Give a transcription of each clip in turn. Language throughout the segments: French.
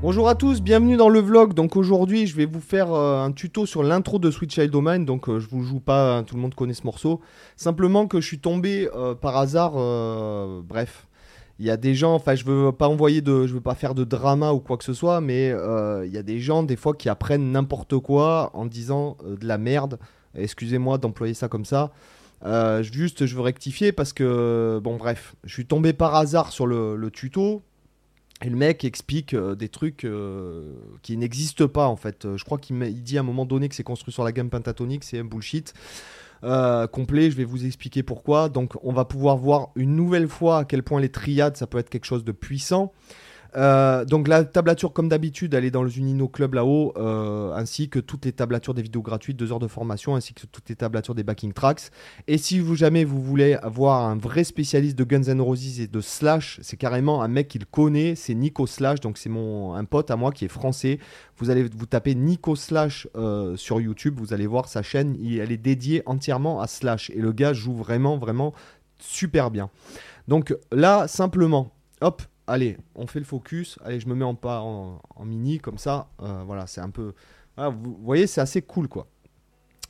Bonjour à tous, bienvenue dans le vlog. Donc aujourd'hui, je vais vous faire euh, un tuto sur l'intro de Sweet Child O' Mine. Donc euh, je vous joue pas, hein, tout le monde connaît ce morceau. Simplement que je suis tombé euh, par hasard. bref, il y a des gens. Enfin, je veux pas envoyer de, je veux pas faire de drama ou quoi que ce soit, mais il y a des gens des fois qui apprennent n'importe quoi en disant de la merde. Excusez-moi d'employer ça comme ça. Juste, je veux rectifier parce que bon, bref, je suis tombé par hasard sur le tuto. Et le mec explique euh, des trucs euh, qui n'existent pas en fait. Euh, je crois qu'il dit à un moment donné que c'est construit sur la gamme pentatonique, c'est un bullshit. Complet, je vais vous expliquer pourquoi. Donc on va pouvoir voir une nouvelle fois à quel point les triades ça peut être quelque chose de puissant. Euh, donc la tablature comme d'habitude elle est dans le Zunino Club là-haut euh, ainsi que toutes les tablatures des vidéos gratuites, deux heures de formation ainsi que toutes les tablatures des backing tracks. Et si vous jamais vous voulez avoir un vrai spécialiste de Guns N' Roses et de Slash, c'est carrément un mec qu'il connaît, c'est Nico Slash, donc c'est mon un pote à moi qui est français. Vous allez vous taper Nico Slash euh, sur YouTube, vous allez voir sa chaîne, elle est dédiée entièrement à Slash et le gars joue vraiment vraiment super bien. Donc là simplement, hop, allez, on fait le focus, allez, je me mets en pas en, mini comme ça, euh, voilà, c'est un peu, voilà, vous voyez, c'est assez cool quoi.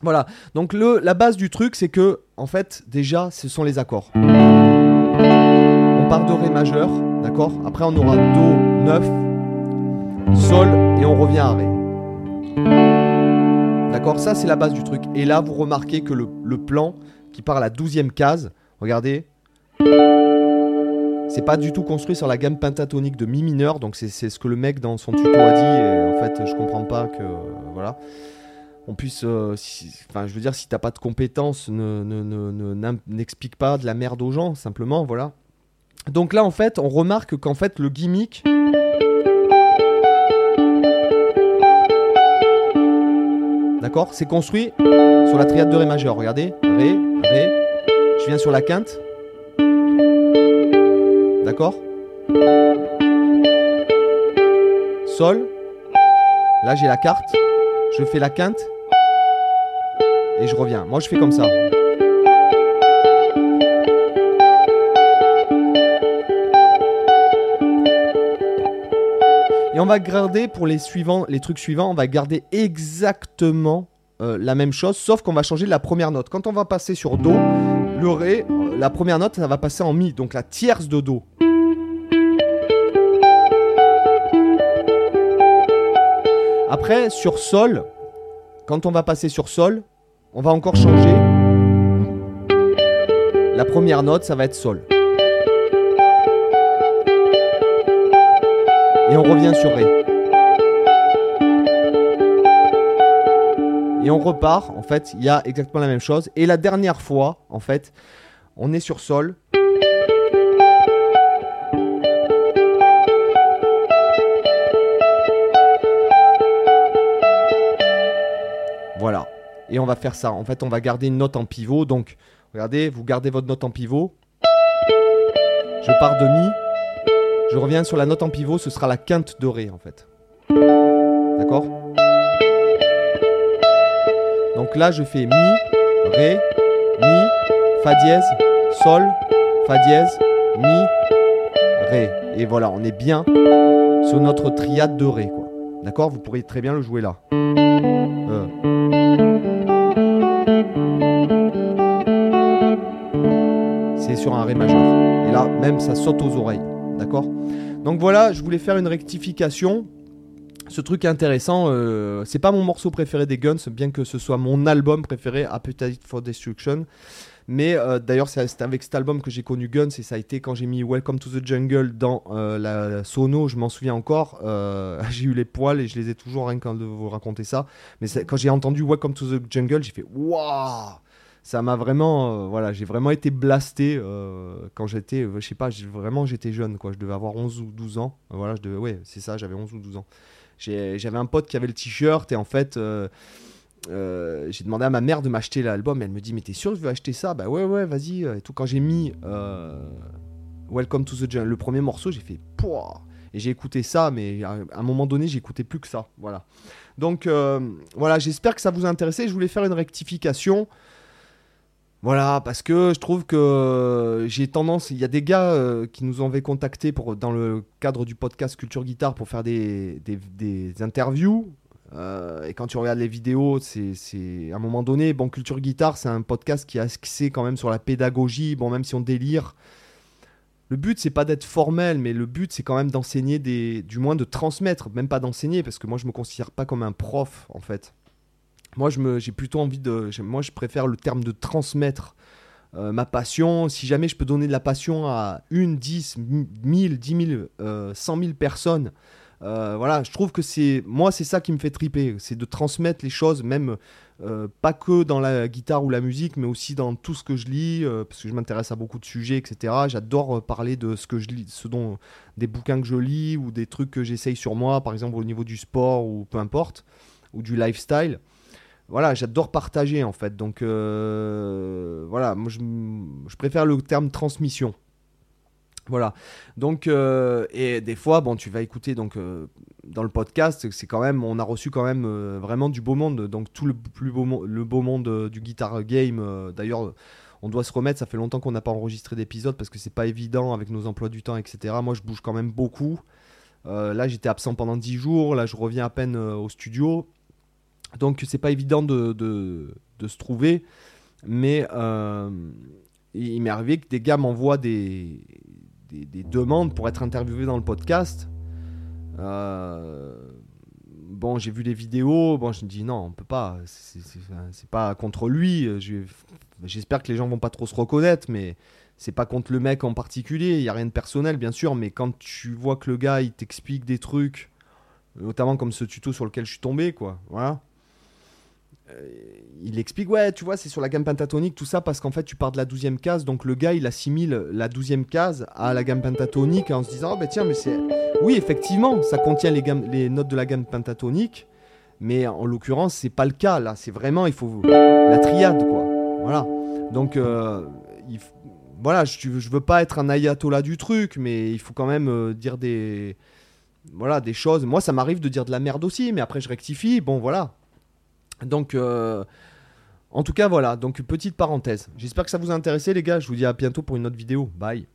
Voilà, donc le, la base du truc, c'est que, en fait, déjà, ce sont les accords. On part de Ré majeur, d'accord? Après, on aura Do 9, Sol, et on revient à Ré. D'accord? Ça, c'est la base du truc. Et là, vous remarquez que le, le plan qui part à la douzième case, regardez, c'est pas du tout construit sur la gamme pentatonique de Mi mineur, donc c'est ce que le mec dans son tuto a dit, et en fait, je comprends pas que. voilà on puisse. euh, si- Enfin, je veux dire, si t'as pas de compétences, ne- ne- ne- n'explique pas de la merde aux gens, simplement, voilà. Donc là, en fait, on remarque qu'en fait, le gimmick. D'accord? C'est construit sur la triade de Ré majeur. Regardez. Ré, Ré. Je viens sur la quinte. D'accord Sol. Là, j'ai la carte. Je fais la quinte. Et je reviens. Moi, je fais comme ça. Et on va garder pour les suivants, les trucs suivants, on va garder exactement euh, la même chose, sauf qu'on va changer la première note. Quand on va passer sur Do, le Ré, euh, la première note, ça va passer en Mi, donc la tierce de Do. Après, sur Sol, quand on va passer sur Sol, on va encore changer. La première note, ça va être Sol. Et on revient sur Ré. Et on repart, en fait, il y a exactement la même chose. Et la dernière fois, en fait, on est sur Sol. Voilà. Et on va faire ça. En fait, on va garder une note en pivot. Donc, regardez, vous gardez votre note en pivot. Je pars de Mi. Je reviens sur la note en pivot. Ce sera la quinte de Ré, en fait. D'accord? Donc là, je fais Mi, Ré, Mi, Fa dièse, Sol, Fa dièse, Mi, Ré. Et voilà, on est bien sur notre triade de Ré. D'accord? Vous pourriez très bien le jouer là. Euh. C'est sur un Ré majeur. Et là, même, ça saute aux oreilles. D'accord? Donc voilà, je voulais faire une rectification. Ce truc intéressant, euh, c'est pas mon morceau préféré des Guns, bien que ce soit mon album préféré, Appetite for Destruction. Mais euh, d'ailleurs, c'est avec cet album que j'ai connu Guns et ça a été quand j'ai mis Welcome to the Jungle dans euh, la sono, je m'en souviens encore. euh, j'ai eu les poils et je les ai toujours rien qu'en de vous raconter ça. Mais quand j'ai entendu Welcome to the Jungle, j'ai fait waouh! Ça m'a vraiment, voilà, j'ai vraiment été blasté quand j'étais, je sais pas, vraiment j'étais jeune quoi, je devais avoir 11 ou 12 ans. Voilà, je devais, ouais, c'est ça, j'avais 11 ou 12 ans. J'avais un pote qui avait le t-shirt et en fait, euh, euh, j'ai demandé à ma mère de m'acheter l'album. Elle me dit, mais t'es sûr que je veux acheter ça? Bah ouais, ouais, vas-y. Et tout. Quand j'ai mis euh, Welcome to the Jungle, le premier morceau, j'ai fait pouah Et j'ai écouté ça, mais à un moment donné, j'écoutais plus que ça. Voilà. Donc euh, voilà, j'espère que ça vous a intéressé. Je voulais faire une rectification. Voilà, parce que je trouve que j'ai tendance. Il y a des gars euh, qui nous avaient contactés pour, dans le cadre du podcast Culture Guitare pour faire des, des, des interviews. Euh, et quand tu regardes les vidéos, c'est à un moment donné, bon, Culture Guitare, c'est un podcast qui est axé quand même sur la pédagogie. Bon, même si on délire, le but c'est pas d'être formel, mais le but c'est quand même d'enseigner du moins de transmettre, même pas d'enseigner, parce que moi je me considère pas comme un prof en fait. Moi, j'ai plutôt envie de. Moi, je préfère le terme de transmettre euh, ma passion. Si jamais je peux donner de la passion à une, dix, mille, dix mille, euh, cent mille personnes, euh, voilà, je trouve que c'est. Moi, c'est ça qui me fait triper. C'est de transmettre les choses, même pas que dans la guitare ou la musique, mais aussi dans tout ce que je lis, parce que je m'intéresse à beaucoup de sujets, etc. J'adore parler de ce que je lis, ce dont. des bouquins que je lis ou des trucs que j'essaye sur moi, par exemple au niveau du sport ou peu importe, ou du lifestyle voilà, j'adore partager en fait. Donc euh, voilà, moi je, préfère le terme transmission. Voilà. Donc euh, et des fois, bon, tu vas écouter donc euh, dans le podcast, c'est quand même, on a reçu quand même vraiment du beau monde. Donc tout le plus beau, le beau monde du guitar game. D'ailleurs, on doit se remettre. Ça fait longtemps qu'on n'a pas enregistré d'épisode parce que c'est pas évident avec nos emplois du temps, etc. Moi, je bouge quand même beaucoup. là, j'étais absent pendant 10 jours. Là, je reviens à peine au studio. Donc c'est pas évident de, se trouver, mais euh, il m'est arrivé que des gars m'envoient des, des, demandes pour être interviewés dans le podcast. Euh, bon, j'ai vu les vidéos, bon, je me dis non, on peut pas, c'est pas contre lui. J'espère que les gens vont pas trop se reconnaître, mais c'est pas contre le mec en particulier, il y a rien de personnel bien sûr, mais quand tu vois que le gars il t'explique des trucs, notamment comme ce tuto sur lequel je suis tombé, quoi, voilà il explique, ouais, tu vois, c'est sur la gamme pentatonique, tout ça, parce qu'en fait, tu pars de la douzième case, donc le gars, il assimile la douzième case à la gamme pentatonique en se disant, oh, bah tiens, mais c'est. Oui, effectivement, ça contient les, les notes de la gamme pentatonique, mais en l'occurrence, c'est pas le cas, là. C'est vraiment, il faut. La triade, quoi. Voilà. Donc, euh, voilà, je, je veux pas être un ayatollah du truc, mais il faut quand même euh, dire des. Voilà, des choses. Moi, ça m'arrive de dire de la merde aussi, mais après, je rectifie. Bon, voilà donc, euh, en tout cas, voilà. Donc, petite parenthèse. J'espère que ça vous a intéressé, les gars. Je vous dis à bientôt pour une autre vidéo. Bye.